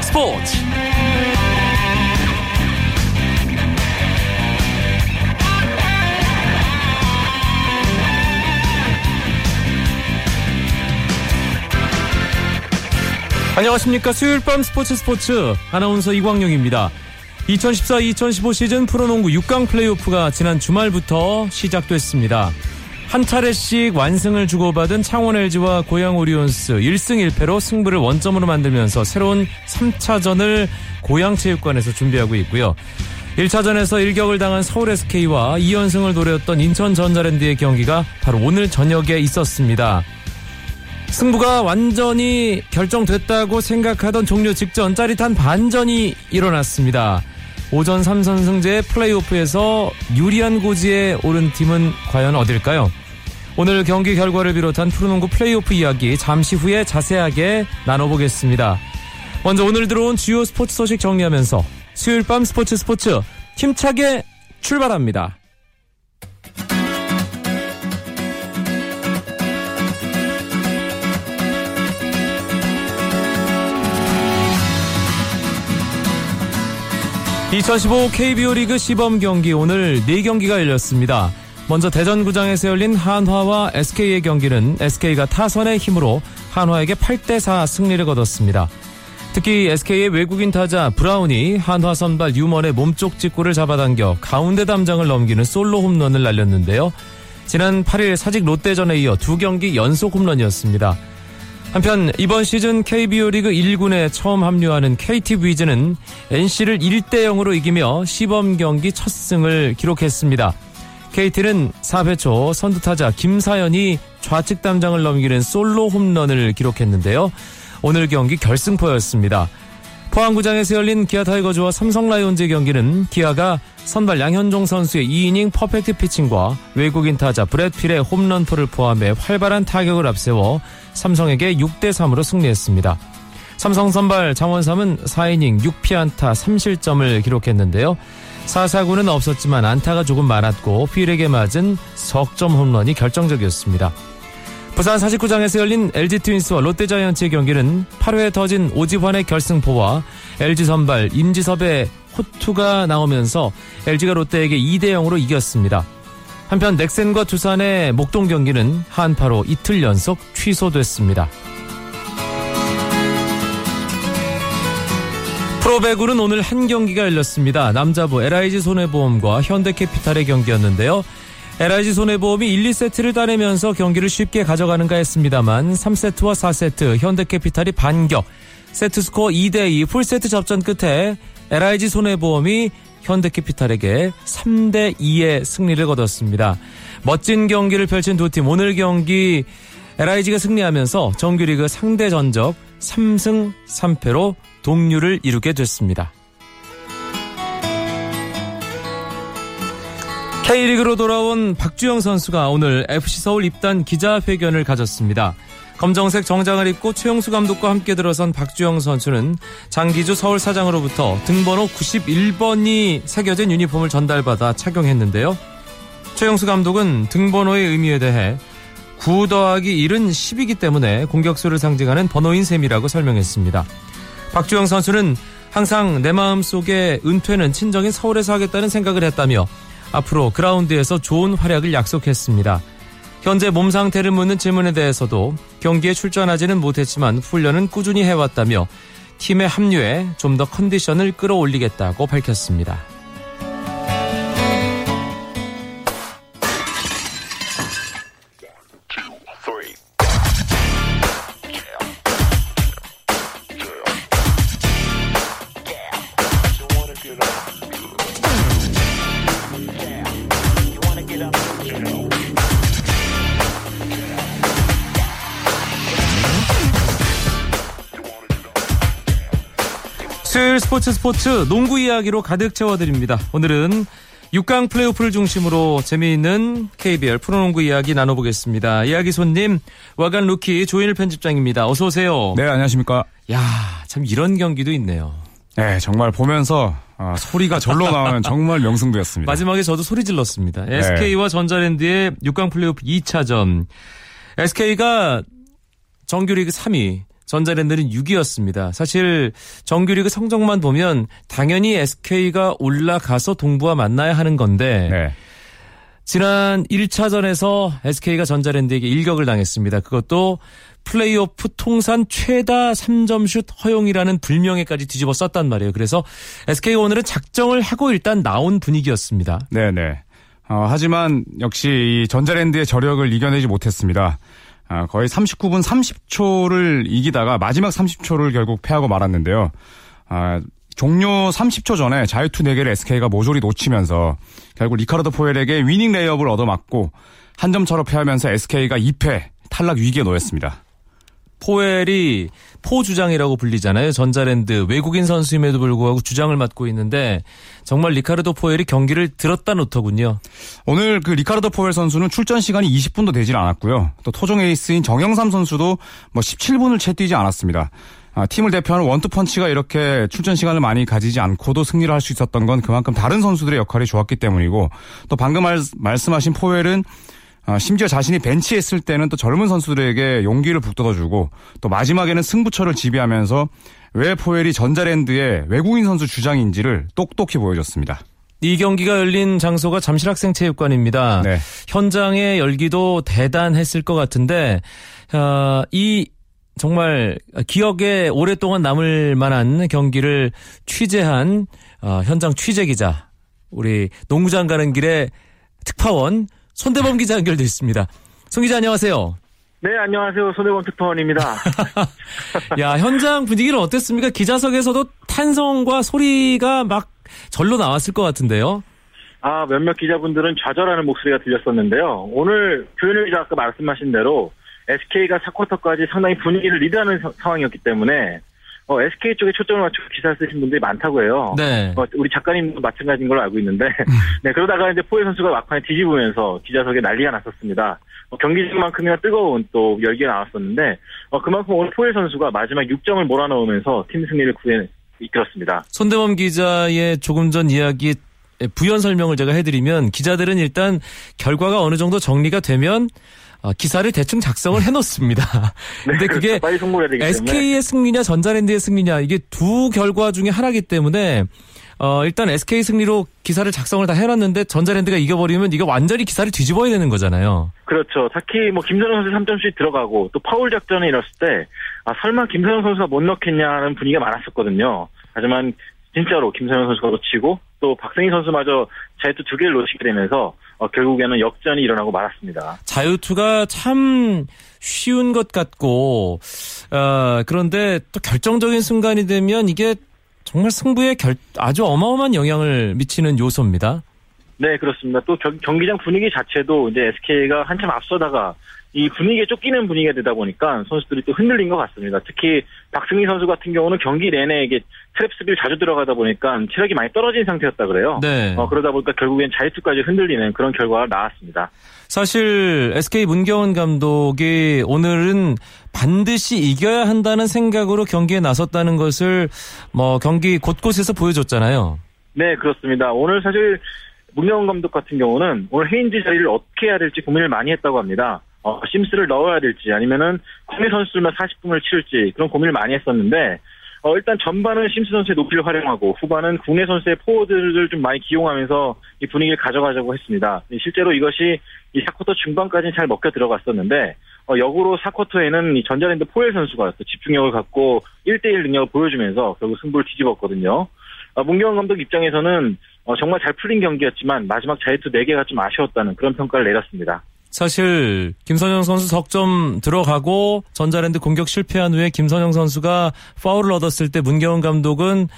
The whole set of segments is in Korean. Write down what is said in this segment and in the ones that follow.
스포츠. 안녕하십니까. 수요일 밤 스포츠 스포츠. 아나운서 이광용입니다. 2014-2015 시즌 프로농구 6강 플레이오프가 지난 주말부터 시작됐습니다 한 차례씩 완승을 주고받은 창원 LG와 고양 오리온스 1승 1패로 승부를 원점으로 만들면서 새로운 3차전을 고양 체육관에서 준비하고 있고요. 1차전에서 일격을 당한 서울 SK와 2연승을 노렸던 인천 전자랜드의 경기가 바로 오늘 저녁에 있었습니다. 승부가 완전히 결정됐다고 생각하던 종료 직전 짜릿한 반전이 일어났습니다. 오전 3선 승제 플레이오프에서 유리한 고지에 오른 팀은 과연 어딜까요? 오늘 경기 결과를 비롯한 프로농구 플레이오프 이야기 잠시 후에 자세하게 나눠보겠습니다. 먼저 오늘 들어온 주요 스포츠 소식 정리하면서 수요일 밤 스포츠 스포츠 힘차게 출발합니다. 2015 KBO 리그 시범 경기 오늘 4경기가 열렸습니다. 먼저 대전구장에서 열린 한화와 SK의 경기는 SK가 타선의 힘으로 한화에게 8대4 승리를 거뒀습니다. 특히 SK의 외국인 타자 브라운이 한화 선발 유먼의 몸쪽 직구를 잡아당겨 가운데 담장을 넘기는 솔로 홈런을 날렸는데요. 지난 8일 사직 롯데전에 이어 두 경기 연속 홈런이었습니다. 한편 이번 시즌 KBO 리그 1군에 처음 합류하는 KT 위즈는 NC를 1대 0으로 이기며 시범 경기 첫 승을 기록했습니다. KT는 4회 초 선두타자 김사연이 좌측 담장을 넘기는 솔로 홈런을 기록했는데요. 오늘 경기 결승포였습니다. 포항구장에서 열린 기아 타이거즈와 삼성 라이온즈 경기는 기아가 선발 양현종 선수의 2이닝 퍼펙트 피칭과 외국인 타자 브렛 필의 홈런포를 포함해 활발한 타격을 앞세워 삼성에게 6대 3으로 승리했습니다. 삼성 선발 장원삼은 4이닝 6피안타 3실점을 기록했는데요. 4사구는 없었지만 안타가 조금 많았고 필에게 맞은 석점 홈런이 결정적이었습니다. 부산 사직구장에서 열린 LG 트윈스와 롯데자이언츠의 경기는 8회 터진 오지환의 결승포와 LG 선발 임지섭의 호투가 나오면서 LG가 롯데에게 2대 0으로 이겼습니다. 한편 넥센과 두산의 목동 경기는 한파로 이틀 연속 취소됐습니다. 프로배구는 오늘 한 경기가 열렸습니다. 남자부 LIG 손해보험과 현대캐피탈의 경기였는데요. LIG 손해보험이 1, 2세트를 따내면서 경기를 쉽게 가져가는가 했습니다만 3세트와 4세트 현대캐피탈이 반격 세트스코어 2대2 풀세트 접전 끝에 LIG 손해보험이 현대캐피탈에게 3대2의 승리를 거뒀습니다. 멋진 경기를 펼친 두 팀 오늘 경기 LIG가 승리하면서 정규리그 상대 전적 3승 3패로 동률을 이루게 됐습니다. K리그로 돌아온 박주영 선수가 오늘 FC 서울 입단 기자회견을 가졌습니다. 검정색 정장을 입고 최용수 감독과 함께 들어선 박주영 선수는 장기주 서울 사장으로부터 등번호 91번이 새겨진 유니폼을 전달받아 착용했는데요. 최용수 감독은 등번호의 의미에 대해 9 더하기 1은 10이기 때문에 공격수를 상징하는 번호인 셈이라고 설명했습니다. 박주영 선수는 항상 내 마음 속에 은퇴는 친정인 서울에서 하겠다는 생각을 했다며 앞으로 그라운드에서 좋은 활약을 약속했습니다. 현재 몸 상태를 묻는 질문에 대해서도 경기에 출전하지는 못했지만 훈련은 꾸준히 해왔다며 팀에 합류해 좀더 컨디션을 끌어올리겠다고 밝혔습니다. 스포츠 스포츠 농구 이야기로 가득 채워드립니다. 오늘은 6강 플레이오프를 중심으로 재미있는 KBL 프로농구 이야기 나눠보겠습니다. 이야기 손님 월간 루키 조현일 편집장입니다. 어서 오세요. 네, 안녕하십니까. 야, 참 이런 경기도 있네요. 네, 정말 보면서 아, 소리가 절로 나오는 정말 명승부였습니다. 마지막에 저도 소리 질렀습니다. SK와 전자랜드의 6강 플레이오프 2차전. SK가 정규리그 3위, 전자랜드는 6위였습니다. 사실 정규리그 성적만 보면 당연히 SK가 올라가서 동부와 만나야 하는 건데 네. 지난 1차전에서 SK가 전자랜드에게 일격을 당했습니다. 그것도 플레이오프 통산 최다 3점슛 허용이라는 불명예까지 뒤집어 썼단 말이에요. 그래서 SK가 오늘은 작정을 하고 일단 나온 분위기였습니다. 네네. 어, 하지만 역시 이 전자랜드의 저력을 이겨내지 못했습니다. 어, 거의 39분 30초를 이기다가 마지막 30초를 결국 패하고 말았는데요. 어, 종료 30초 전에 자유투 4개를 SK가 모조리 놓치면서 결국 리카르도 포웰에게 winning layup을 얻어맞고 한 점 차로 패하면서 SK가 2패 탈락 위기에 놓였습니다. 포웰이 포주장이라고 불리잖아요. 전자랜드 외국인 선수임에도 불구하고 주장을 맡고 있는데 정말 리카르도 포웰이 경기를 들었다 놓더군요. 오늘 그 리카르도 포웰 선수는 출전 시간이 20분도 되질 않았고요. 또 토종 에이스인 정영삼 선수도 뭐 17분을 채 뛰지 않았습니다. 아, 팀을 대표하는 원투펀치가 이렇게 출전 시간을 많이 가지지 않고도 승리를 할 수 있었던 건 그만큼 다른 선수들의 역할이 좋았기 때문이고 또 방금 말, 말씀하신 포웰은 아, 심지어 자신이 벤치에 있을 때는 또 젊은 선수들에게 용기를 북돋아주고 또 마지막에는 승부처를 지배하면서 왜 포웰이 전자랜드의 외국인 선수 주장인지를 똑똑히 보여줬습니다. 이 경기가 열린 장소가 잠실학생체육관입니다. 네. 현장의 열기도 대단했을 것 같은데 어, 이 정말 기억에 오랫동안 남을 만한 경기를 취재한 어, 현장 취재 기자 우리 농구장 가는 길에 특파원 손대범 기자 연결돼 있습니다. 손 기자 안녕하세요. 네, 안녕하세요. 손대범 특파원입니다. 야, 현장 분위기는 어땠습니까? 기자석에서도 탄성과 소리가 막 절로 나왔을 것 같은데요. 아, 몇몇 기자분들은 좌절하는 목소리가 들렸었는데요. 오늘 교현일 기자 아까 말씀하신 대로 SK가 4쿼터까지 상당히 분위기를 리드하는 사, 상황이었기 때문에 어, SK 쪽에 초점을 맞추고 기사를 쓰신 분들이 많다고 해요. 네. 어, 우리 작가님도 마찬가지인 걸로 알고 있는데, 음. 네, 그러다가 이제 포에 선수가 막판에 뒤집으면서 기자석에 난리가 났었습니다. 어, 경기장만큼이나 뜨거운 또 열기가 나왔었는데, 어, 그만큼 오늘 포에 선수가 마지막 6점을 몰아넣으면서 팀 승리를 구해 이끌었습니다. 손대범 기자의 조금 전 이야기 부연 설명을 제가 해드리면 기자들은 일단 결과가 어느 정도 정리가 되면 어, 기사를 대충 작성을 해놓습니다. 근데 네, 그게 그렇죠. SK의 승리냐 전자랜드의 승리냐 이게 두 결과 중에 하나기 때문에 어, 일단 SK 승리로 기사를 작성을 다 해놨는데 전자랜드가 이겨버리면 이거 완전히 기사를 뒤집어야 되는 거잖아요. 그렇죠. 특히 뭐 김선영 선수 3점씩 들어가고 또 파울 작전에 이뤘을 때 아, 설마 김선영 선수가 못 넣겠냐는 분위기가 많았었거든요. 하지만 진짜로 김선영 선수가 놓치고 또 박승희 선수마저 자유투 두 개를 놓치게 되면서 어, 결국에는 역전이 일어나고 말았습니다. 자유투가 참 쉬운 것 같고 어, 그런데 또 결정적인 순간이 되면 이게 정말 승부에 결, 아주 어마어마한 영향을 미치는 요소입니다. 네, 그렇습니다. 또 경 기장 분위기 자체도 이제 SK가 한참 앞서다가 이 분위기에 쫓기는 분위기가 되다 보니까 선수들이 또 흔들린 것 같습니다. 특히 박승희 선수 같은 경우는 경기 내내 이게 트랩 수비를 자주 들어가다 보니까 체력이 많이 떨어진 상태였다 그래요. 네. 어, 그러다 보니까 결국엔 자유투까지 흔들리는 그런 결과가 나왔습니다. 사실 SK 문경원 감독이 오늘은 반드시 이겨야 한다는 생각으로 경기에 나섰다는 것을 뭐 경기 곳곳에서 보여줬잖아요. 네, 그렇습니다. 오늘 사실 문경원 감독 같은 경우는 오늘 헤인즈 자리를 어떻게 해야 될지 고민을 많이 했다고 합니다. 어, 심스를 넣어야 될지 아니면은 국내 선수들만 40분을 치울지 그런 고민을 많이 했었는데 어, 일단 전반은 심스 선수의 높이를 활용하고 후반은 국내 선수의 포워드를 좀 많이 기용하면서 이 분위기를 가져가자고 했습니다. 실제로 이것이 이 4쿼터 중반까지는 잘 먹혀 들어갔었는데 어, 역으로 4쿼터에는 이 전자랜드 포엘 선수가 또 집중력을 갖고 1대1 능력을 보여주면서 결국 승부를 뒤집었거든요. 어, 문경원 감독 입장에서는 어, 정말 잘 풀린 경기였지만 마지막 자유투 4개가 좀 아쉬웠다는 그런 평가를 내렸습니다. 사실 김선영 선수 석점 들어가고 전자랜드 공격 실패한 후에 김선영 선수가 파울을 얻었을 때 문경원 감독은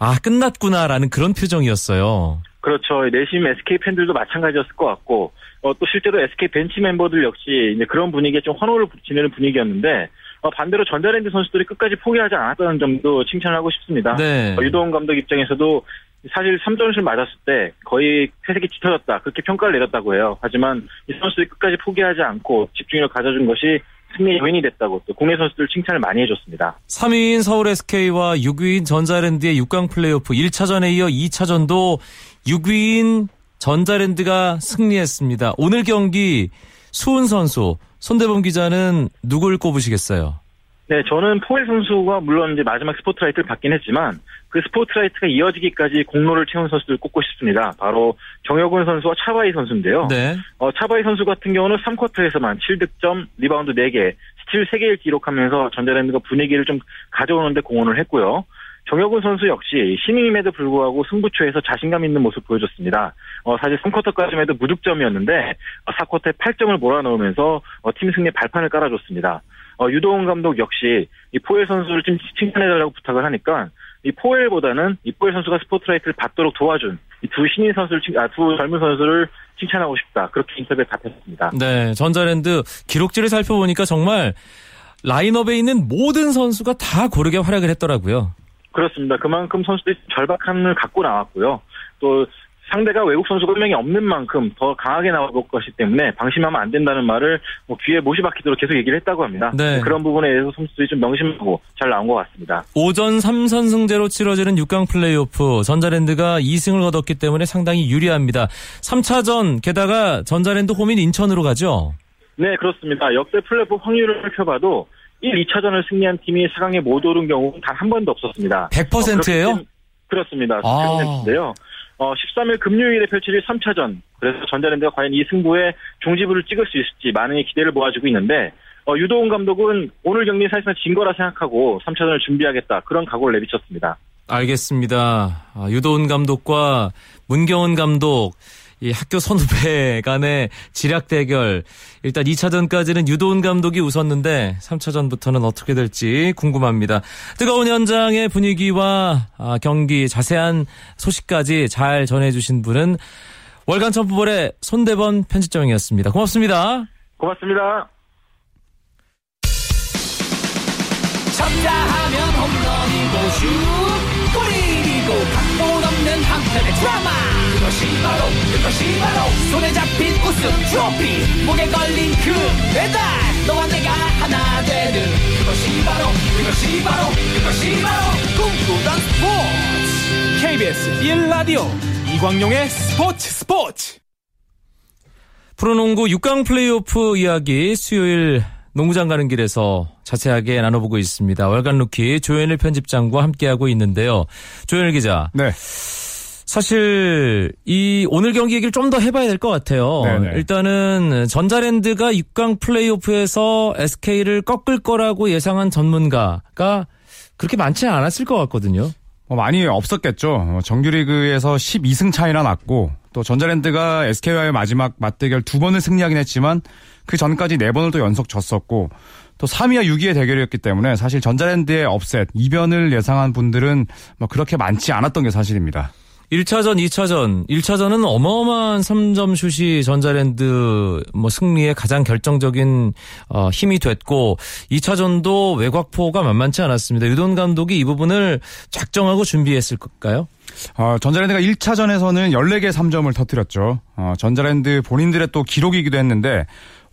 아 끝났구나라는 그런 표정이었어요. 그렇죠. 내심 SK 팬들도 마찬가지였을 것 같고 어, 또 실제로 SK 벤치 멤버들 역시 이제 그런 분위기에 좀 환호를 지내는 분위기였는데 어, 반대로 전자랜드 선수들이 끝까지 포기하지 않았다는 점도 칭찬하고 싶습니다. 네. 어, 유도원 감독 입장에서도 사실 3점슛 맞았을 때 거의 회색이 짙어졌다 그렇게 평가를 내렸다고 해요. 하지만 이 선수들이 끝까지 포기하지 않고 집중력을 가져준 것이 승리의 요인이 됐다고 또 국내 선수들 칭찬을 많이 해줬습니다. 3위인 서울 SK와 6위인 전자랜드의 6강 플레이오프 1차전에 이어 2차전도 6위인 전자랜드가 승리했습니다. 오늘 경기 수훈 선수 손대범 기자는 누굴 꼽으시겠어요? 네, 저는 포웰 선수가 물론 이제 마지막 스포트라이트를 받긴 했지만 그 스포트라이트가 이어지기까지 공로를 채운 선수들 꼽고 싶습니다. 바로 정효근 선수와 차바위 선수인데요. 네. 어, 차바위 선수 같은 경우는 3쿼터에서만 7득점, 리바운드 4개, 스틸 3개를 기록하면서 전자랜드가 분위기를 좀 가져오는데 공헌을 했고요. 정효근 선수 역시 신인임에도 불구하고 승부처에서 자신감 있는 모습 보여줬습니다. 어, 사실 3쿼터까지만 해도 무득점이었는데 어, 4쿼터에 8점을 몰아넣으면서 어, 팀 승리에 발판을 깔아줬습니다. 어, 유도훈 감독 역시 이 포엘 선수를 좀 칭찬해달라고 부탁을 하니까 이 포엘보다는 이 포엘 선수가 스포트라이트를 받도록 도와준 이 두 신인 선수를 칭- 아, 두 젊은 선수를 칭찬하고 싶다 그렇게 인터뷰에 답했습니다. 네, 전자랜드 기록지를 살펴보니까 정말 라인업에 있는 모든 선수가 다 고르게 활약을 했더라고요. 그렇습니다. 그만큼 선수들이 절박함을 갖고 나왔고요. 또 상대가 외국 선수가 한 명이 없는 만큼 더 강하게 나올 것이기 때문에 방심하면 안 된다는 말을 뭐 귀에 못이 박히도록 계속 얘기를 했다고 합니다. 네. 그런 부분에 대해서 선수들이 좀 명심하고 잘 나온 것 같습니다. 오전 3선승제로 치러지는 6강 플레이오프 전자랜드가 2승을 거뒀기 때문에 상당히 유리합니다. 3차전 게다가 전자랜드 홈인 인천으로 가죠. 네, 그렇습니다. 역대 플레이오프 확률을 살펴봐도 1, 2차전을 승리한 팀이 4강에 못 오른 경우는 단 한 번도 없었습니다. 100%예요? 어, 그렇습니다. 아. 100%인데요. 어, 13일 금요일에 펼쳐질 3차전. 그래서 전자랜드가 과연 이 승부에 종지부를 찍을 수 있을지 많은 기대를 모아주고 있는데 어, 유도훈 감독은 오늘 경기 사실상 진 거라 생각하고 3차전을 준비하겠다. 그런 각오를 내비쳤습니다. 알겠습니다. 아, 유도훈 감독과 문경은 감독 이 학교 선후배 간의 지략 대결. 일단 2차전까지는 유도훈 감독이 웃었는데 3차전부터는 어떻게 될지 궁금합니다. 뜨거운 현장의 분위기와 아, 경기 자세한 소식까지 잘 전해주신 분은 월간 점프볼의 손대범 편집장이었습니다. 고맙습니다. 고맙습니다. 쳤다 하면 홈런이고 슛 골이고 각본 없는 한편의 드라마. 그것이 바로 그것이 바로 손에 잡힌 우승 트로피. 목에 걸린 그 메달 너와 내가 하나 되는 그것이 바로 그것이 바로 그것이 바로 꿈꾸던 스포츠. KBS 1라디오 이광용의 스포츠 스포츠. 프로농구 6강 플레이오프 이야기 수요일 농구장 가는 길에서 자세하게 나눠보고 있습니다. 월간 루키 조현일 편집장과 함께하고 있는데요. 조현일 기자. 네. 사실 이 오늘 경기 얘기를 좀 더 해봐야 될 것 같아요. 네네. 일단은 전자랜드가 6강 플레이오프에서 SK를 꺾을 거라고 예상한 전문가가 그렇게 많지는 않았을 것 같거든요. 뭐 많이 없었겠죠. 어, 정규리그에서 12승 차이나 났고 또 전자랜드가 SK와의 마지막 맞대결 두 번을 승리하긴 했지만 그 전까지 네 번을 또 연속 졌었고 또 3위와 6위의 대결이었기 때문에 사실 전자랜드의 업셋 이변을 예상한 분들은 뭐 그렇게 많지 않았던 게 사실입니다. 1차전, 2차전. 1차전은 어마어마한 3점 슛이 전자랜드 뭐 승리에 가장 결정적인 어, 힘이 됐고 2차전도 외곽포가 만만치 않았습니다. 유돈 감독이 이 부분을 작정하고 준비했을까요? 어, 전자랜드가 1차전에서는 14개 3점을 터뜨렸죠. 어, 전자랜드 본인들의 또 기록이기도 했는데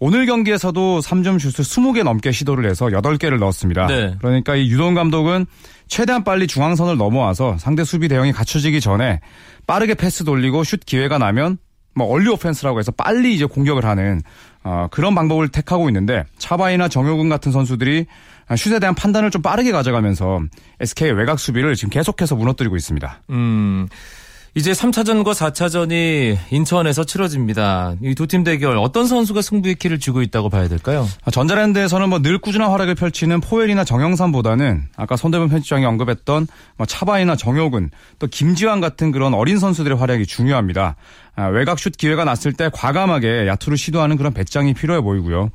오늘 경기에서도 3점 슛을 20개 넘게 시도를 해서 8개를 넣었습니다. 네. 그러니까 이 유동 감독은 최대한 빨리 중앙선을 넘어와서 상대 수비 대응이 갖춰지기 전에 빠르게 패스 돌리고 슛 기회가 나면 뭐 얼리 오펜스라고 해서 빨리 이제 공격을 하는 어, 그런 방법을 택하고 있는데 차바이나 정효근 같은 선수들이 슛에 대한 판단을 좀 빠르게 가져가면서 SK의 외곽 수비를 지금 계속해서 무너뜨리고 있습니다. 음. 이제 3차전과 4차전이 인천에서 치러집니다. 이 두 팀 대결 어떤 선수가 승부의 키를 쥐고 있다고 봐야 될까요? 전자랜드에서는 뭐 늘 꾸준한 활약을 펼치는 포엘이나 정영삼보다는 아까 손대범 편집장이 언급했던 뭐 차바이나 정효근 또 김지환 같은 그런 어린 선수들의 활약이 중요합니다. 아, 외곽 슛 기회가 났을 때 과감하게 야투를 시도하는 그런 배짱이 필요해 보이고요.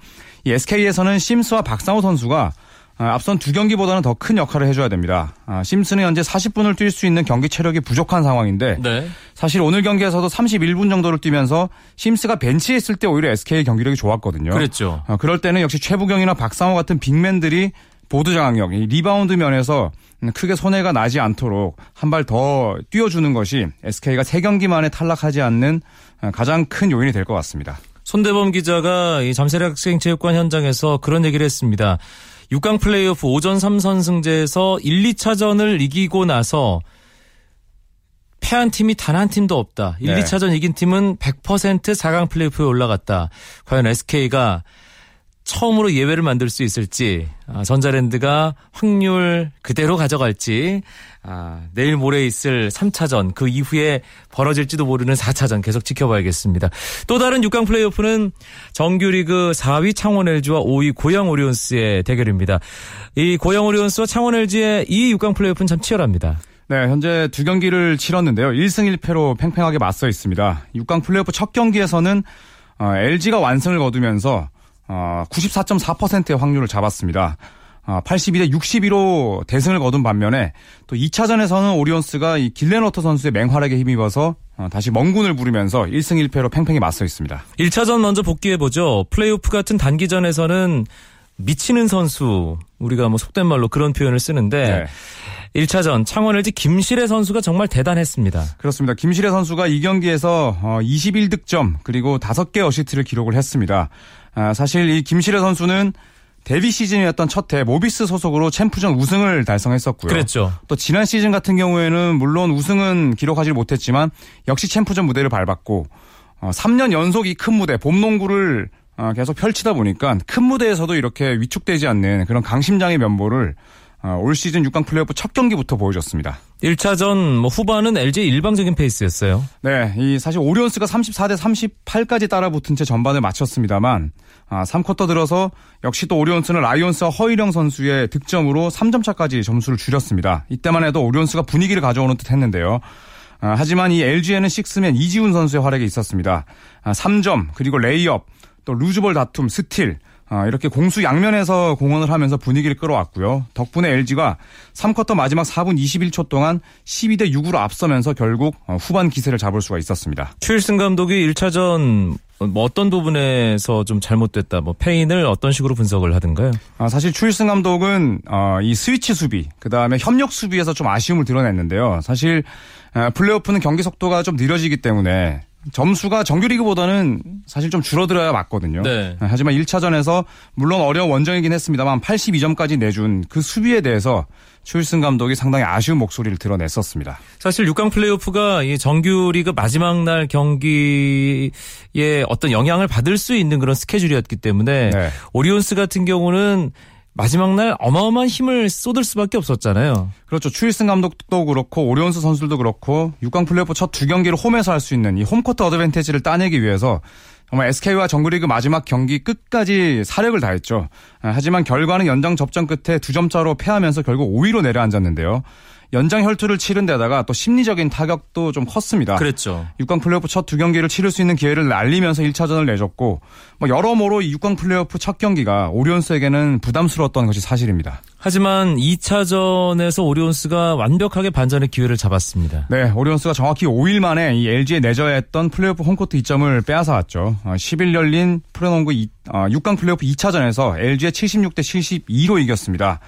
이 SK에서는 심스와 박상호 선수가 아, 앞선 두 경기보다는 더 큰 역할을 해줘야 됩니다. 아, 심스는 현재 40분을 뛸 수 있는 경기 체력이 부족한 상황인데 네. 사실 오늘 경기에서도 31분 정도를 뛰면서 심스가 ben치에 있을 때 오히려 SK의 경기력이 좋았거든요. 그랬죠. 어, 그럴 때는 역시 최부경이나 박상호 같은 빅맨들이 보드 장악력, 이 리바운드 면에서 크게 손해가 나지 않도록 한 발 더 뛰어주는 것이 SK가 세 경기 만에 탈락하지 않는 어, 가장 큰 요인이 될 것 같습니다. 손대범 기자가 이 잠실학생체육관 현장에서 그런 얘기를 했습니다. 6강 플레이오프 5전 3선승제에서 1, 2차전을 이기고 나서 패한 팀이 단 한 팀도 없다. 1, 네. 2차전 이긴 팀은 100% 4강 플레이오프에 올라갔다. 과연 SK가 처음으로 예외를 만들 수 있을지 아, 전자랜드가 확률 그대로 가져갈지 아, 내일 모레 있을 3차전 그 이후에 벌어질지도 모르는 4차전 계속 지켜봐야겠습니다. 또 다른 6강 플레이오프는 정규리그 4위 창원 LG와 5위 고양 오리온스의 대결입니다. 이 고양 오리온스와 창원 LG의 이 6강 플레이오프는 참 치열합니다. 네, 현재 두 경기를 치렀는데요. 1승 1패로 팽팽하게 맞서 있습니다. 6강 플레이오프 첫 경기에서는 어, LG가 완승을 거두면서 어, 94.4%의 확률을 잡았습니다. 어, 82대 62로 대승을 거둔 반면에 또 2차전에서는 오리온스가 이 길레너터 선수의 맹활약에 힘입어서 어, 다시 멍군을 부르면서 1승 1패로 팽팽히 맞서 있습니다. 1차전 먼저 복귀해보죠. 플레이오프 같은 단기전에서는 미치는 선수, 우리가 뭐 속된 말로 그런 표현을 쓰는데, 네. 1차전 창원 LG 김실애 선수가 정말 대단했습니다. 그렇습니다. 김실애 선수가 이 경기에서 어, 21득점 그리고 5개 어시스트를 기록을 했습니다. 아, 사실 이 김실애 선수는 데뷔 시즌이었던 첫 해 모비스 소속으로 챔프전 우승을 달성했었고요. 그랬죠. 또 지난 시즌 같은 경우에는 물론 우승은 기록하지 못했지만 역시 챔프전 무대를 밟았고 어, 3년 연속 이 큰 무대 봄농구를 어, 계속 펼치다 보니까 큰 무대에서도 이렇게 위축되지 않는 그런 강심장의 면모를 어, 올 시즌 6강 플레이오프 첫 경기부터 보여줬습니다. 1차전 뭐 후반은 LG의 일방적인 페이스였어요. 네, 이 사실 오리온스가 34대 38까지 따라붙은 채 전반을 마쳤습니다만 아, 3쿼터 들어서 역시 또 오리온스는 라이온스와 허일영 선수의 득점으로 3점 차까지 점수를 줄였습니다. 이때만 해도 오리온스가 분위기를 가져오는 듯 했는데요. 아, 하지만 이 LG에는 식스맨 이지운 선수의 활약이 있었습니다. 아, 3점 그리고 레이업 또 루즈볼 다툼 스틸 아, 이렇게 공수 양면에서 공헌을 하면서 분위기를 끌어왔고요. 덕분에 LG가 3쿼터 마지막 4분 21초 동안 12대 6으로 앞서면서 결국 어, 후반 기세를 잡을 수가 있었습니다. 추일승 감독이 1차전 뭐 어떤 부분에서 좀 잘못됐다, 뭐 페인을 어떤 식으로 분석을 하던가요? 아, 사실 추일승 감독은 어, 이 스위치 수비, 그 다음에 협력 수비에서 좀 아쉬움을 드러냈는데요. 사실 어, 플레이오프는 경기 속도가 좀 느려지기 때문에 점수가 정규리그보다는 사실 좀 줄어들어야 맞거든요. 네. 하지만 1차전에서 물론 어려운 원정이긴 했습니다만 82점까지 내준 그 수비에 대해서 추일승 감독이 상당히 아쉬운 목소리를 드러냈었습니다. 사실 6강 플레이오프가 이 정규리그 마지막 날 경기에 어떤 영향을 받을 수 있는 그런 스케줄이었기 때문에 네. 오리온스 같은 경우는 마지막 날 어마어마한 힘을 쏟을 수밖에 없었잖아요. 그렇죠. 추일승 감독도 그렇고 오리온스 선수들도 그렇고 6강 플레이오프 첫 두 경기를 홈에서 할 수 있는 이 홈코트 어드밴티지를 따내기 위해서 정말 SK와 정규리그 마지막 경기 끝까지 사력을 다했죠. 아, 하지만 결과는 연장 접전 끝에 두 점 차로 패하면서 결국 5위로 내려앉았는데요. 연장 혈투를 치른 데다가 또 심리적인 타격도 좀 컸습니다. 그랬죠. 6강 플레이오프 첫 두 경기를 치를 수 있는 기회를 날리면서 1차전을 내줬고 뭐 여러모로 이 6강 플레이오프 첫 경기가 오리온스에게는 부담스러웠던 것이 사실입니다. 하지만 2차전에서 오리온스가 완벽하게 반전의 기회를 잡았습니다. 네, 오리온스가 정확히 5일 만에 이 LG에 내줘야 했던 플레이오프 홈코트 이점을 빼앗아왔죠. 어, 10일 열린 프로농구 2, 어, 6강 플레이오프 2차전에서 LG에 76대 72로 이겼습니다.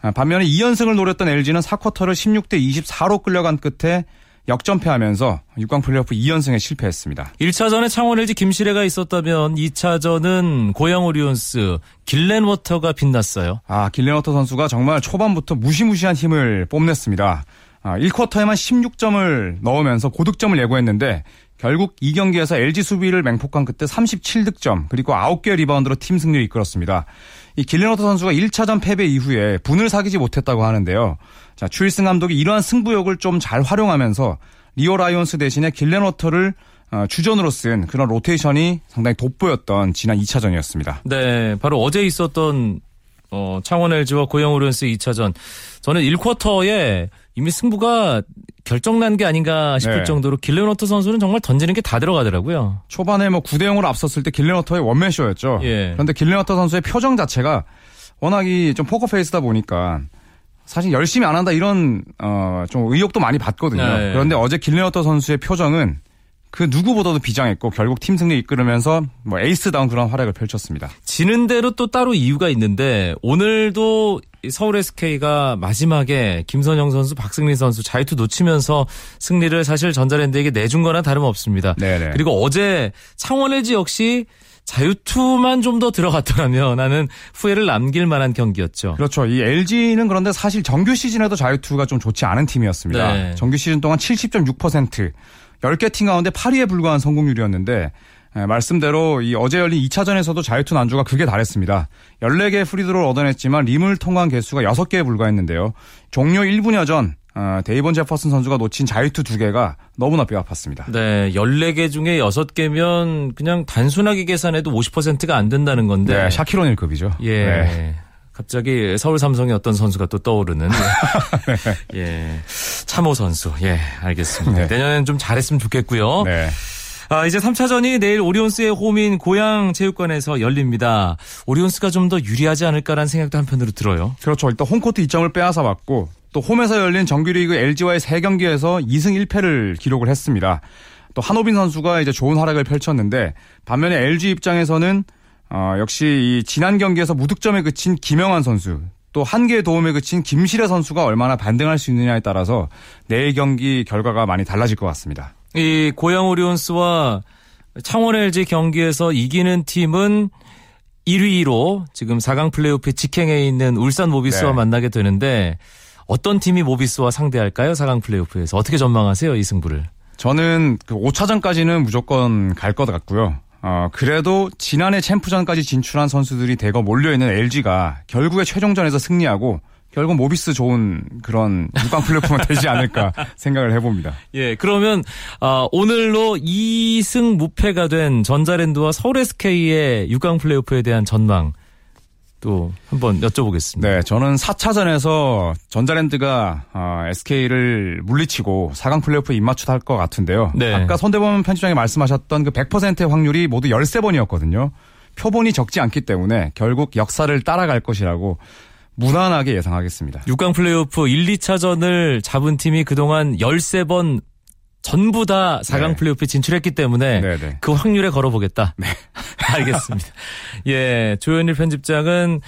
아, 반면에 2연승을 노렸던 LG는 4쿼터를 16대 24로 끌려간 끝에 역전패하면서 6강 플레이오프 2연승에 실패했습니다. 1차전에 창원 LG 김시래가 있었다면 2차전은 고양 오리온스 길렌워터가 빛났어요. 아, 길렌워터 선수가 정말 초반부터 무시무시한 힘을 뽐냈습니다. 아, 1쿼터에만 16점을 넣으면서 고득점을 예고했는데 결국 이 경기에서 LG 수비를 맹폭한 끝에 37득점 그리고 9개 리바운드로 팀 승리를 이끌었습니다. 이 길렌워터 선수가 1차전 패배 이후에 분을 삭이지 못했다고 하는데요. 자, 추일승 감독이 이러한 승부욕을 좀 잘 활용하면서 리오 라이온스 대신에 길렌워터를 어, 주전으로 쓴 그런 로테이션이 상당히 돋보였던 지난 2차전이었습니다. 네, 바로 어제 있었던 어, 창원 LG와 고양 오리온스 2차전. 저는 1쿼터에 이미 승부가 결정난 게 아닌가 싶을 네. 정도로 길레노트 선수는 정말 던지는 게 다 들어가더라고요. 초반에 뭐 9대 0으로 앞섰을 때 길레너터의 원맨쇼였죠. 예. 그런데 길레너터 선수의 표정 자체가 워낙이 좀 포커페이스다 보니까 사실 열심히 안 한다 이런 어 좀 의혹도 많이 받거든요. 네. 그런데 어제 길레너터 선수의 표정은 그 누구보다도 비장했고 결국 팀 승리 이끌으면서 뭐 에이스다운 그런 활약을 펼쳤습니다. 지는 대로 또 따로 이유가 있는데 오늘도 이 서울 SK가 마지막에 김선영 선수, 박승민 선수 자유투 놓치면서 승리를 사실 전자랜드에게 내준 거나 다름없습니다. 네네. 그리고 어제 창원 LG 역시 자유투만 좀 더 들어갔더라면 하는 후회를 남길 만한 경기였죠. 그렇죠. 이 LG는 그런데 사실 정규 시즌에도 자유투가 좀 좋지 않은 팀이었습니다. 네. 정규 시즌 동안 70.6% 10개 팀 가운데 8위에 불과한 성공률이었는데 예, 말씀대로 이 어제 열린 2차전에서도 자유투 난주가 극에 달했습니다. 14개의 프리드로를 얻어냈지만 림을 통한 개수가 6개에 불과했는데요. 종료 1분여 전 어, 데이본 제퍼슨 선수가 놓친 자유투 2개가 너무나 뼈 아팠습니다. 네, 14개 중에 6개면 그냥 단순하게 계산해도 50%가 안 된다는 건데. 네, 샤키로닐급이죠. 예. 네. 갑자기 서울 삼성의 어떤 선수가 또 떠오르는. 예. 예. 참호 선수. 예, 알겠습니다. 네. 내년엔 좀 잘했으면 좋겠고요. 네. 아, 이제 3차전이 내일 오리온스의 홈인 고양 체육관에서 열립니다. 오리온스가 좀 더 유리하지 않을까라는 생각도 한편으로 들어요. 그렇죠. 일단 홈코트 2점을 빼앗아 왔고 또 홈에서 열린 정규리그 LG와의 3경기에서 2승 1패를 기록을 했습니다. 또 한호빈 선수가 이제 좋은 활약을 펼쳤는데 반면에 LG 입장에서는 어, 역시 이 지난 경기에서 무득점에 그친 김영환 선수 또 한 개의 도움에 그친 김실애 선수가 얼마나 반등할 수 있느냐에 따라서 내일 경기 결과가 많이 달라질 것 같습니다. 이 고양 오리온스와 창원 LG 경기에서 이기는 팀은 1위로 지금 4강 플레이오프 직행에 있는 울산 모비스와 네. 만나게 되는데 어떤 팀이 모비스와 상대할까요? 4강 플레이오프에서 어떻게 전망하세요? 이 승부를. 저는 그 5차전까지는 무조건 갈 것 같고요. 어, 그래도 지난해 챔프전까지 진출한 선수들이 대거 몰려있는 LG가 결국에 최종전에서 승리하고 결국 모비스 좋은 그런 6강 플레이오프가 되지 않을까 생각을 해봅니다. 예, 그러면 아, 오늘로 2승 무패가 된 전자랜드와 서울 SK의 6강 플레이오프에 대한 전망 또 한번 여쭤보겠습니다. 네, 저는 4차전에서 전자랜드가 어, SK를 물리치고 4강 플레이오프에 입맞추 할것 같은데요. 네. 아까 손대범 편집장이 말씀하셨던 그 100%의 확률이 모두 13번이었거든요. 표본이 적지 않기 때문에 결국 역사를 따라갈 것이라고 무난하게 예상하겠습니다. 6강 플레이오프 1, 2차전을 잡은 팀이 그동안 13번 전부 다 4강 네. 플레이오프에 진출했기 때문에 네, 네. 그 확률에 걸어보겠다. 네. 알겠습니다. 예, 조현일 편집장은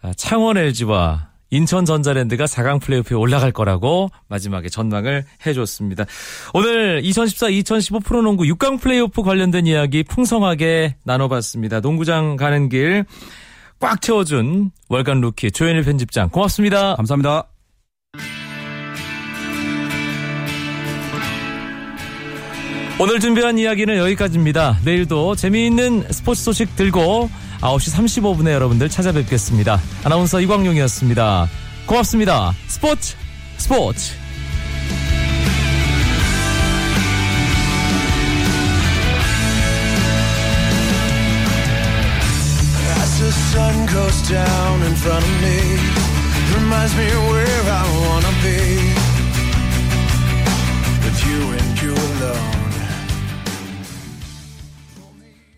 아, 창원 LG와 인천 전자랜드가 4강 플레이오프에 올라갈 거라고 마지막에 전망을 해줬습니다. 오늘 2014-2015 프로농구 6강 플레이오프 관련된 이야기 풍성하게 나눠봤습니다. 농구장 가는 길 꽉 채워준 월간 루키 조현일 편집장 고맙습니다. 감사합니다. 오늘 준비한 이야기는 여기까지입니다. 내일도 재미있는 스포츠 소식 들고 9시 35분에 여러분들 찾아뵙겠습니다. 아나운서 이광용이었습니다. 고맙습니다. 스포츠 스포츠 down in front of me, reminds me where I wanna be.